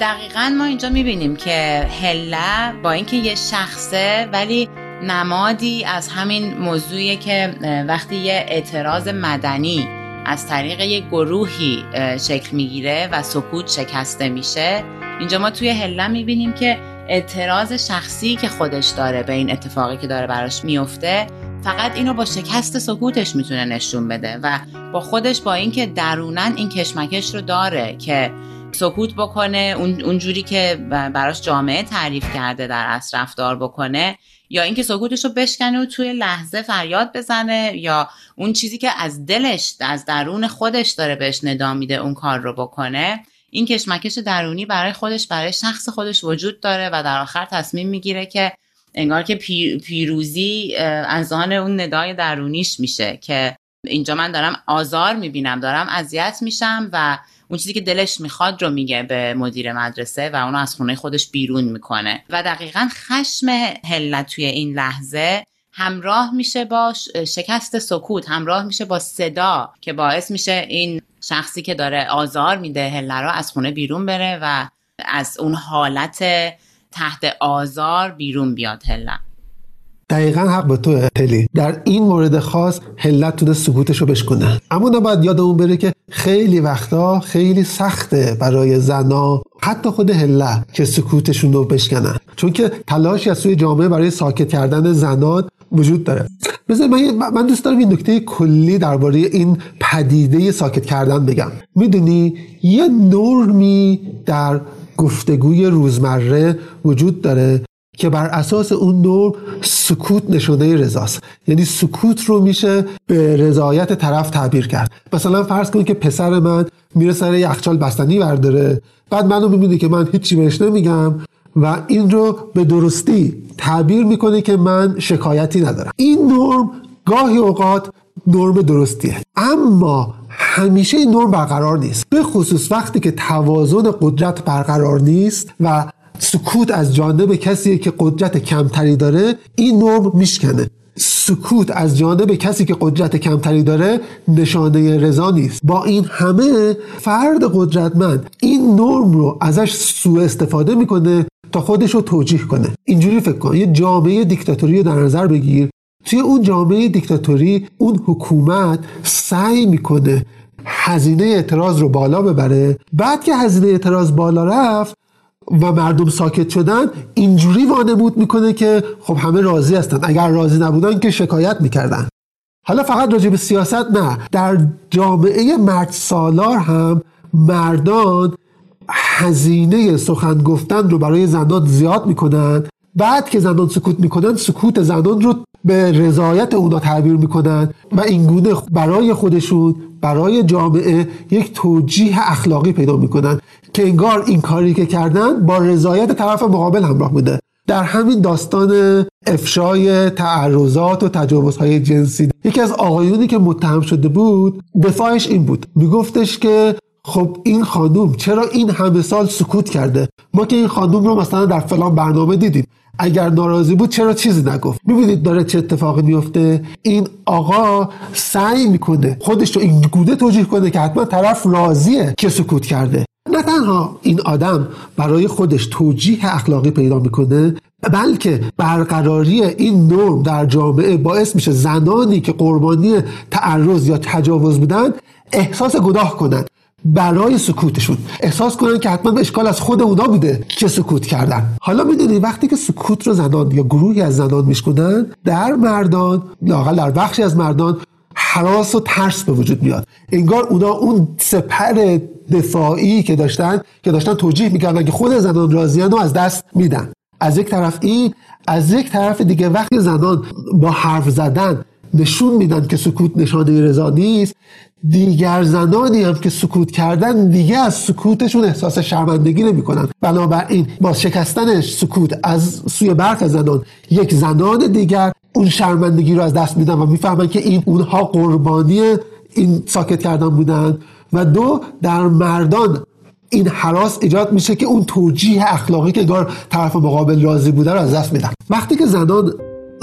دقیقا ما اینجا می‌بینیم که هله با اینکه یه شخصه ولی نمادی از همین موضوعیه که وقتی یه اعتراض مدنی از طریق یه گروهی شکل می‌گیره و سکوت شکسته میشه اینجا ما توی هله می‌بینیم که اعتراض شخصی که خودش داره به این اتفاقی که داره براش میفته فقط اینو با شکست سکوتش می‌تونه نشون بده و با خودش با اینکه درونن این کشمکش رو داره که سکوت بکنه اون اونجوری که براش جامعه تعریف کرده در اصل رفتار بکنه یا اینکه سکوتش رو بشکنه و توی لحظه فریاد بزنه یا اون چیزی که از دلش از درون خودش داره بهش ندا میده اون کار رو بکنه این کشمکش درونی برای خودش برای شخص خودش وجود داره و در آخر تصمیم می‌گیره که انگار که پیروزی از آن اون ندای درونیش میشه که اینجا من دارم آزار می‌بینم دارم اذیت میشم و اون چیزی که دلش می‌خواد رو میگه به مدیر مدرسه و اونو از خونه خودش بیرون می‌کنه. و دقیقا خشم هلت توی این لحظه همراه میشه با شکست سکوت همراه میشه با صدا که باعث میشه این شخصی که داره آزار میده هله رو از خونه بیرون بره و از اون حالت تحت آزار بیرون بیاد هله دقیقا حق به تو هلی. در این مورد خاص هلت تونه سکوتش رو بشکنه. اما نباید یادمون بره که خیلی وقتا خیلی سخته برای زنا حتی خود هله که سکوتشون رو بشکنن. چون که تلاشی از سوی جامعه برای ساکت کردن زنان وجود داره. بذار من دوست دارم این نکته کلی درباره این پدیده ساکت کردن بگم. می‌دونی یه نرمی در گفتگوی روزمره وجود داره که بر اساس اون نرم سکوت نشانه رضاست. یعنی سکوت رو میشه به رضایت طرف تعبیر کرد. مثلا فرض کنید که پسر من میره سر یخچال بستنی برداره. بعد منو می‌بینه که من هیچی بهش نمیگم و این رو به درستی تعبیر می‌کنه که من شکایتی ندارم. این نرم گاهی اوقات نرم درستیه. اما همیشه این نرم برقرار نیست. به خصوص وقتی که توازن قدرت برقرار نیست و سکوت از جانب کسی که قدرت کمتری داره این نرم میشکنه. سکوت از جانب کسی که قدرت کمتری داره نشانه رضا نیست. با این همه فرد قدرتمند این نرم رو ازش سوء استفاده می‌کنه تا خودش رو توجیه کنه. اینجوری فکر کن یه جامعه دیکتاتوری رو در نظر بگیر. توی اون جامعه دیکتاتوری اون حکومت سعی می‌کنه هزینه اعتراض رو بالا ببره. بعد که هزینه اعتراض بالا رفت و مردم ساکت شدن اینجوری وانمود می‌کنه که خب همه راضی هستن. اگر راضی نبودن که شکایت می‌کردن. حالا فقط راجع به سیاست نه. در جامعه مرد سالار هم مردان هزینه سخن گفتن رو برای زنان زیاد می‌کنن. بعد که زنان سکوت می‌کنن سکوت زنان رو به رضایت اونا تعبیر می‌کنن و اینگونه برای خودشون برای جامعه یک توجیه اخلاقی پیدا می‌کنن. که انگار این کاری که کردن با رضایت طرف مقابل همراه بوده. در همین داستان افشای تعرضات و تجاوزهای جنسی. یکی از آقایونی که متهم شده بود دفاعش این بود. میگفتش که خب این خانوم چرا این همه سال سکوت کرده؟ ما که این خانوم رو مثلا در فلان برنامه دیدیم اگر ناراضی بود چرا چیزی نگفت؟ می‌بینید داره چه اتفاقی میفته این آقا سعی می‌کنه خودش رو این گوده توجیه کنه که حتما طرف راضیه که سکوت کرده. نه تنها این آدم برای خودش توجیه اخلاقی پیدا می‌کنه بلکه برقراری این نرم در جامعه باعث میشه زنانی که قربانی تعرض یا تجاوز بودن احساس گناه کنند برای سکوتشون. احساس کنن که حتما اشکال از خود اونا بوده که سکوت کردن. حالا می‌دونی وقتی که سکوت رو زنان یا گروهی از زنان میشکنن در مردان لاقل در بخشی از مردان حراس و ترس به وجود میاد. انگار اونا اون سپر دفاعی که داشتن که داشتن توجیه می‌کردن که خود زنان راضیان رو از دست میدن. از یک طرف این از یک طرف دیگه وقتی زنان با حرف زدن نشون میدن که سکوت نشانه رضا نیست دیگر زنانی هم که سکوت کردن دیگه از سکوتشون احساس شرمندگی نمی‌کنن. بنابراین با شکستن سکوت از سوی برخ زنان یک زنان دیگر اون شرمندگی رو از دست میدن و می‌فهمن که این اونها قربانی این ساکت کردن بودن. و دو در مردان این حراس ایجاد میشه که اون توجیه اخلاقی که گار طرف مقابل راضی بوده رو از دست میدن. وقتی که زنان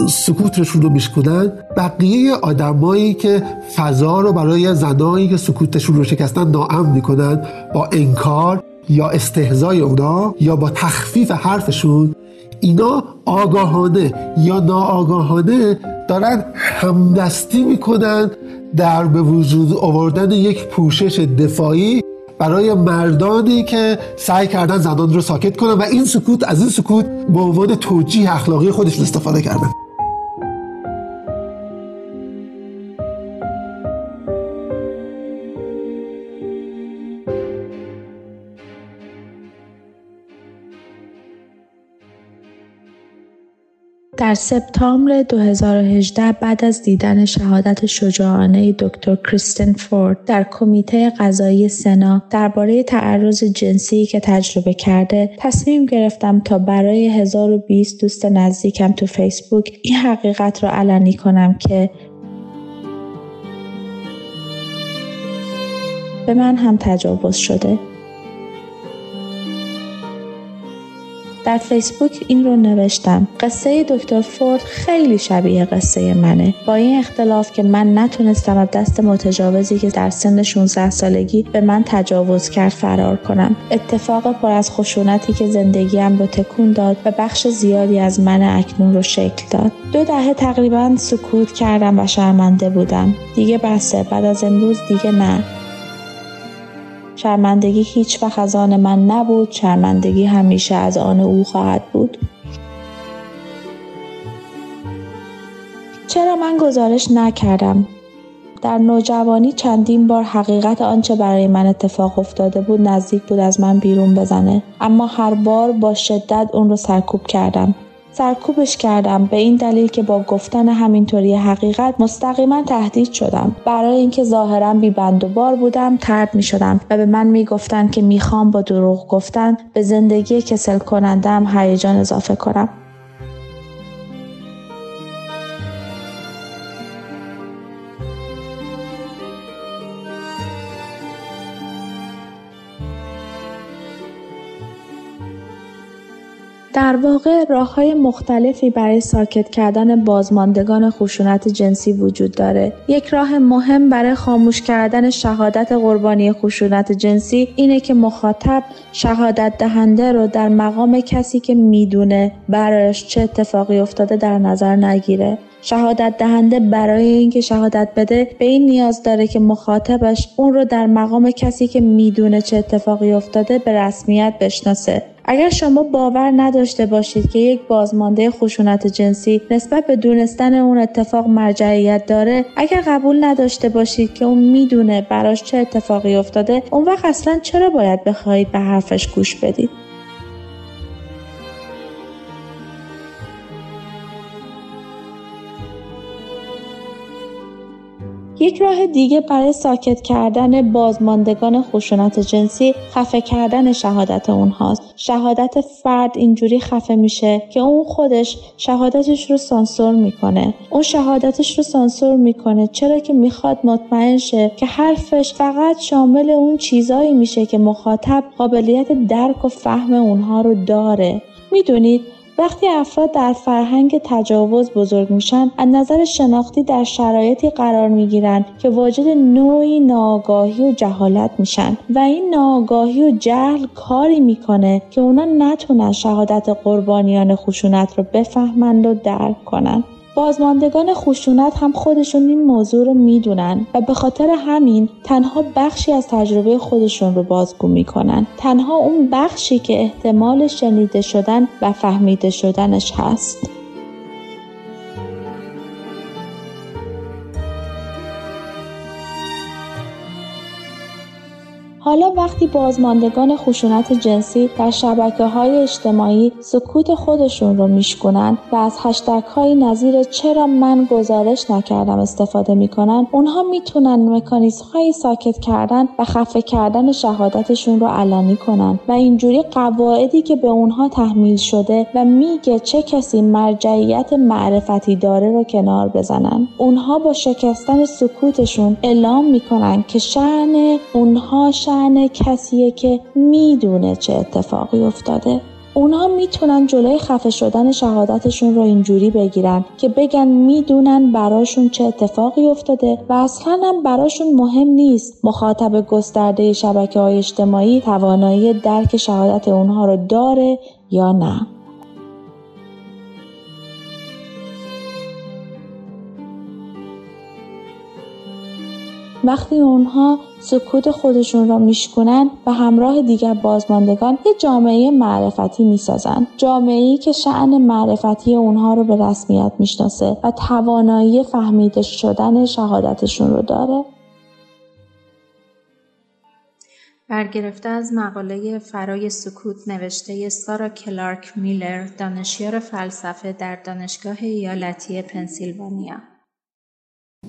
سکوتشون رو میشکنن بقیه آدمایی که فضا رو برای زنایی که سکوتشون رو شکستن ناامن می‌کنن با انکار یا استهزای اونا یا با تخفیف حرفشون اینا آگاهانه یا ناآگاهانه دارن همدستی می‌کنن در به وجود آوردن یک پوشش دفاعی برای مردانی که سعی کردن زنان رو ساکت کنن و این سکوت از این سکوت به عنوان توجیه اخلاقی خودشون استفاده کردن. در سپتامبر 2018 بعد از دیدن شهادت شجاعانه دکتر کریستن فورد در کمیته قضایی سنا درباره تعرض جنسی که تجربه کرده تصمیم گرفتم تا برای 1020 دوست نزدیکم تو فیسبوک این حقیقت را علنی کنم که به من هم تجاوز شده. در فیسبوک این رو نوشتم. قصه دکتر فورد خیلی شبیه قصه منه. با این اختلاف که من نتونستم از دست متجاوزی که در سن 16 سالگی به من تجاوز کرد فرار کنم. اتفاق پر از خشونتی که زندگیم رو تکون داد و بخش زیادی از من اکنون رو شکل داد. دو دهه تقریبا سکوت کردم و شرمنده بودم. دیگه بسه. بعد از امروز دیگه نه. شرمندگی هیچ وقت از آن من نبود. شرمندگی همیشه از آن او خواهد بود. چرا من گزارش نکردم؟ در نوجوانی چندین بار حقیقت آنچه برای من اتفاق افتاده بود نزدیک بود از من بیرون بزنه. اما هر بار با شدت اون رو سرکوب کردم. سرکوبش کردم. به این دلیل که با گفتن همینطوری حقیقت مستقیما تهدید شدم. برای اینکه ظاهرا بی بند و بار بودم ترد می شدم و به من می گفتن که می‌خوام با دروغ گفتن به زندگی کسل کنندم هیجان اضافه کنم. در واقع راه های مختلفی برای ساکت کردن بازماندگان خشونت جنسی وجود داره. یک راه مهم برای خاموش کردن شهادت قربانی خشونت جنسی اینه که مخاطب شهادت دهنده رو در مقام کسی که می‌دونه برایش چه اتفاقی افتاده در نظر نگیره. شهادت دهنده برای اینکه شهادت بده به این نیاز داره که مخاطبش اون رو در مقام کسی که می‌دونه چه اتفاقی افتاده به رسمیت بشناسه. اگر شما باور نداشته باشید که یک بازمانده خشونت جنسی نسبت به دونستن اون اتفاق مرجعیت داره اگر قبول نداشته باشید که اون می‌دونه براش چه اتفاقی افتاده اون وقت اصلا چرا باید بخواهید به حرفش گوش بدید؟ یک راه دیگه برای ساکت کردن بازماندگان خشونت جنسی خفه کردن شهادت اونهاست. شهادت فرد اینجوری خفه میشه که اون خودش شهادتش رو سانسور می‌کنه. اون شهادتش رو سانسور می‌کنه. چرا که می‌خواد مطمئن شه که حرفش فقط شامل اون چیزایی میشه که مخاطب قابلیت درک و فهم اونها رو داره. می‌دونید وقتی افراد در فرهنگ تجاوز بزرگ میشن از نظر شناختی در شرایطی قرار می‌گیرند که واجد نوعی ناآگاهی و جهالت میشن. و این ناآگاهی و جهل کاری می‌کنه که اونا نتونن شهادت قربانیان خشونت رو بفهمند و درک کنن. بازماندگان خشونت هم خودشون این موضوع رو می‌دونن و به خاطر همین تنها بخشی از تجربه خودشون رو بازگو می‌کنن. تنها اون بخشی که احتمال شنیده شدن و فهمیده شدنش هست. حالا وقتی بازماندگان خشونت جنسی در شبکه های اجتماعی سکوت خودشون رو میشکنن و از هشتگ های نظیر چرا من گزارش نکردم استفاده می‌کنن اونها می‌تونن مکانیزم های ساکت کردن و خفه کردن شهادتشون رو علنی کنن. و اینجوری قواعدی که به اونها تحمیل شده و میگه چه کسی مرجعیت معرفتی داره رو کنار بزنن. اونها با شکستن سکوتشون اعلام می‌کنن که شعن اونها شعن کسیه که می‌دونه چه اتفاقی افتاده. اونا می‌تونن جلوی خفه شدن شهادتشون رو اینجوری بگیرن که بگن می‌دونن براشون چه اتفاقی افتاده و اصلا هم براشون مهم نیست. مخاطب گسترده شبکه های اجتماعی توانایی درک شهادت اونها رو داره یا نه. وقتی اونها سکوت خودشون را میشکنن و همراه دیگر بازماندگان یه جامعه معرفتی می‌سازن. جامعه که شعن معرفتی اونها رو به رسمیت می‌شناسه و توانایی فهمیده شدن شهادتشون رو داره. برگرفته از مقاله فرای سکوت نوشته سارا کلارک میلر دانشیار فلسفه در دانشگاه ایالتی پنسیلوانیا.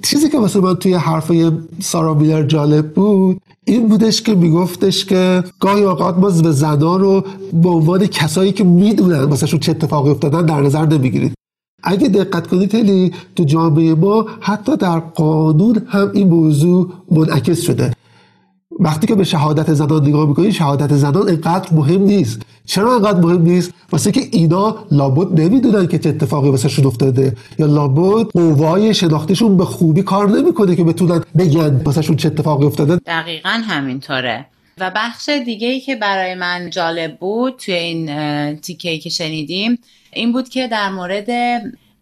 چیزی که واسه من توی حرفای سارا میلر جالب بود این بودش که میگفتش که گاهی اوقات ما به زنان رو به عنوان کسایی که می‌دونن واسه چه اتفاقی افتادن در نظر نمی‌گیرید. اگه دقت کنید خیلی تو جامعه ما حتی در قانون هم این موضوع منعکس شده. وقتی که به شهادت زنان نگاه می‌کنید شهادت زنان اینقدر مهم نیست. چرا اینقدر مهم نیست؟ واسه که اینا لابد نمی‌دونن که چه اتفاقی واسه افتاده. یا لابد قوای شناختیشون به خوبی کار نمی‌کنه که بتونن بگن واسه چه اتفاقی افتاده. دقیقا همینطوره. و بخش دیگه ای که برای من جالب بود توی این تیکه که شنیدیم این بود که در مورد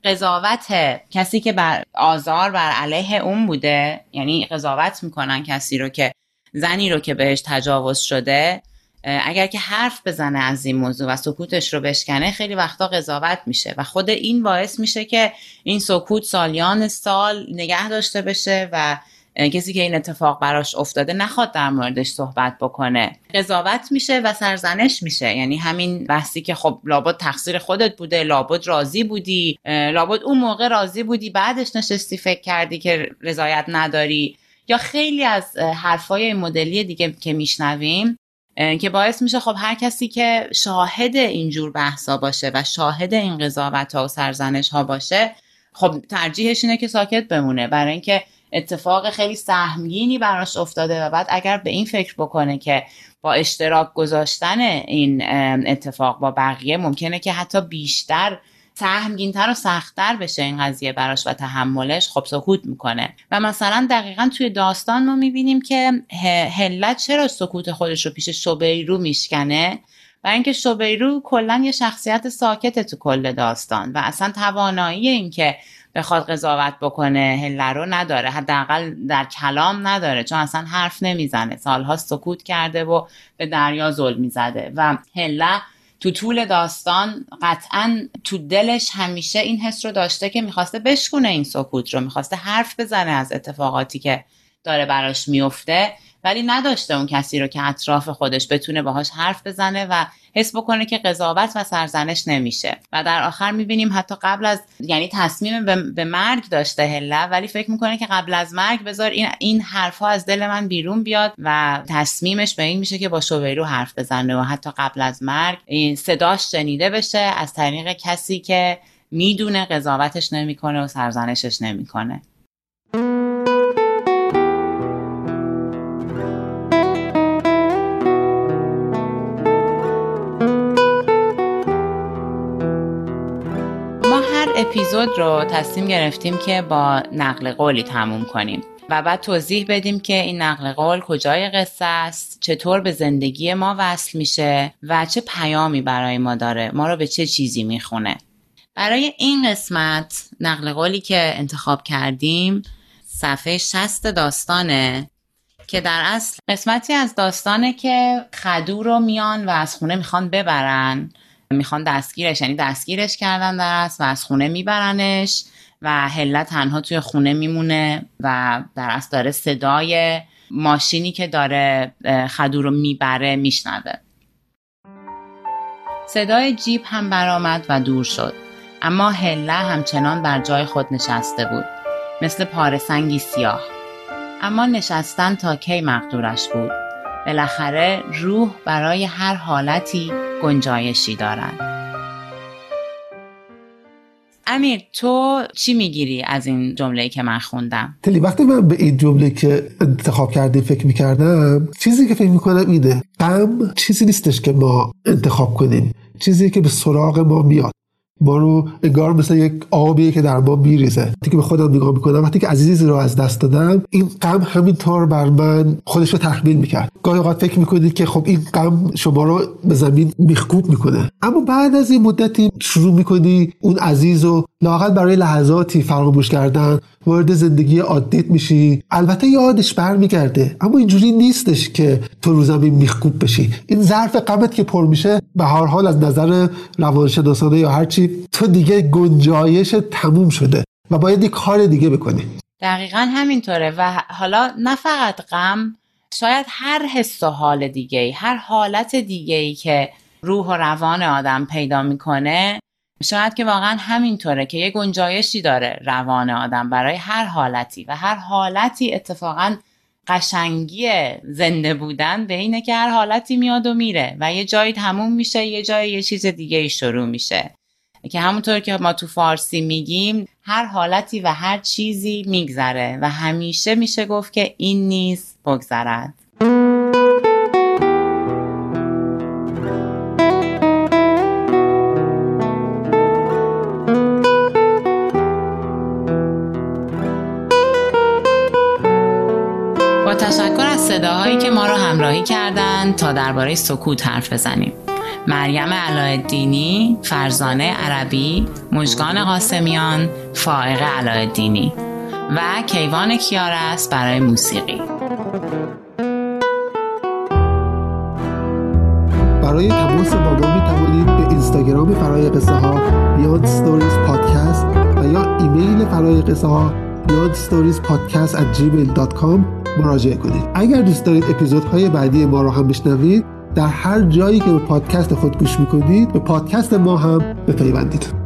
قضاوت کسی که بر آزار بر علیه اون بوده یعنی قضاوت می‌کنن کسی رو که زنی رو که بهش تجاوز شده اگر که حرف بزنه از این موضوع و سکوتش رو بشکنه خیلی وقتا قضاوت میشه و خود این باعث میشه که این سکوت سالیان سال نگه داشته بشه و کسی که این اتفاق براش افتاده نخواد در موردش صحبت بکنه. قضاوت میشه و سرزنش میشه. یعنی همین بحثی که خب لابد تقصیر خودت بوده لابد راضی بودی لابد اون موقع راضی بودی بعدش نشستی فکر کردی که رضایت نداری. یا خیلی از حرفای این مدلی دیگه که میشنویم که باعث میشه خب هر کسی که شاهد اینجور بحثا باشه و شاهد این قضاوت ها و سرزنش ها باشه خب ترجیحش اینه که ساکت بمونه. برای اینکه اتفاق خیلی سهمگینی براش افتاده و بعد اگر به این فکر بکنه که با اشتراک گذاشتن این اتفاق با بقیه ممکنه که حتی بیشتر سهمگینتر و سختتر بشه این قضیه براش و تحملش خب سکوت می‌کنه. و مثلا دقیقا توی داستان ما می‌بینیم که هلت چرا سکوت خودش رو پیش شبیرو میشکنه؟ و اینکه شبیرو کلا یه شخصیت ساکت تو کل داستان و اصلا توانایی اینکه بخواد قضاوت بکنه هله رو نداره. حداقل در کلام نداره چون اصلا حرف نمی‌زنه. سالها سکوت کرده و به دریا ظلم می‌زده. و هله تو طول داستان قطعا تو دلش همیشه این حس رو داشته که می‌خواسته بشکونه این سکوت رو می‌خواسته حرف بزنه از اتفاقاتی که داره براش میفته ولی نداشته اون کسی رو که اطراف خودش بتونه باهاش حرف بزنه و حس بکنه که قضاوت و سرزنش نمیشه. و در آخر می‌بینیم حتی قبل از یعنی تصمیم به, مرگ داشته هله ولی فکر می‌کنه که قبل از مرگ بذار این این حرفها از دل من بیرون بیاد و تصمیمش به این میشه که با شویرو حرف بزنه و حتی قبل از مرگ این صداش شنیده بشه از طریق کسی که می‌دونه قضاوتش نمی‌کنه و سرزنشش نمی‌کنه. اپیزود رو تصمیم گرفتیم که با نقل قولی تموم کنیم و بعد توضیح بدیم که این نقل قول کجای قصه است چطور به زندگی ما وصل میشه و چه پیامی برای ما داره ما رو به چه چیزی می‌خونه. برای این قسمت نقل قولی که انتخاب کردیم صفحه 60 داستانه که در اصل قسمتی از داستانه که خدو رو میان و از خونه می‌خوان ببرن. می‌خوان دستگیرش یعنی دستگیرش کردن در است و از خونه میبرنش و هله تنها توی خونه میمونه و در اصل داره صدای ماشینی که داره خدو رو می‌بره میشنوه. صدای جیب هم برآمد و دور شد. اما هله همچنان بر جای خود نشسته بود مثل پارسنگی سیاه. اما نشستن تا کی مقدورش بود؟ بالاخره روح برای هر حالتی گنجایشی دارد. امیر تو چی می‌گیری از این جمله که من خوندم؟ تلی وقتی من به این جمله که انتخاب کردیم فکر می‌کردم چیزی که فکر می‌کنم اینه غم چیزی نیستش که ما انتخاب کنیم. چیزی که به سراغ ما میاد. ما رو انگار مثل یک آبی که در ما میریزه. وقتی که به خودم نگاه می‌کنم وقتی که عزیزی رو از دست دادم این غم همینطور بر من خودش رو تحمیل می‌کرد. گاهی اوقات فکر می‌کنید که خب این غم شما رو به زمین میخکوب می‌کنه. اما بعد از این مدتی شروع می‌کنی اون عزیز رو لاقل برای لحظاتی فراموش کردن وارد زندگی عادیت میشی. البته یادش برمیگرده. اما اینجوری نیستش که تو رو زمین میخکوب بشی. این ظرف غمت که پر میشه به هر حال از نظر روانشناسانه یا هرچی تو دیگه گنجایش تموم شده و باید یک کار دیگه بکنی. دقیقا همینطوره و حالا نه فقط غم شاید هر حس و حال دیگه هر حالت دیگه ای که روح و روان آدم پیدا می‌کنه شاید که واقعا همینطوره که یه گنجایشی داره روان آدم برای هر حالتی و هر حالتی اتفاقا قشنگی زنده بودن به اینه که هر حالتی میاد و میره و یه جایی تموم میشه یه جایی یه چیز دیگه ای شروع میشه. که همونطور که ما تو فارسی میگیم هر حالتی و هر چیزی میگذره و همیشه میشه گفت که این نیز بگذرد تشکر از صداهایی که ما را همراهی کردند تا درباره سکوت حرف بزنیم. مریم علایالدینی، فرزانه عربی، مژگان قاسمیان، فائقه علایالدینی و کیوان کیارست برای موسیقی. برای تماس با ما می توانید به اینستاگرام فرای قصه ها بیاد ستوریز پادکست و یا ایمیل فرای قصه ها بیاد ستوریز پادکست مراجعه کنید اگر دوست دارید اپیزودهای بعدی ما را هم بشنوید در هر جایی که به پادکست خود گوش می‌کنید به پادکست ما هم بپیوندید.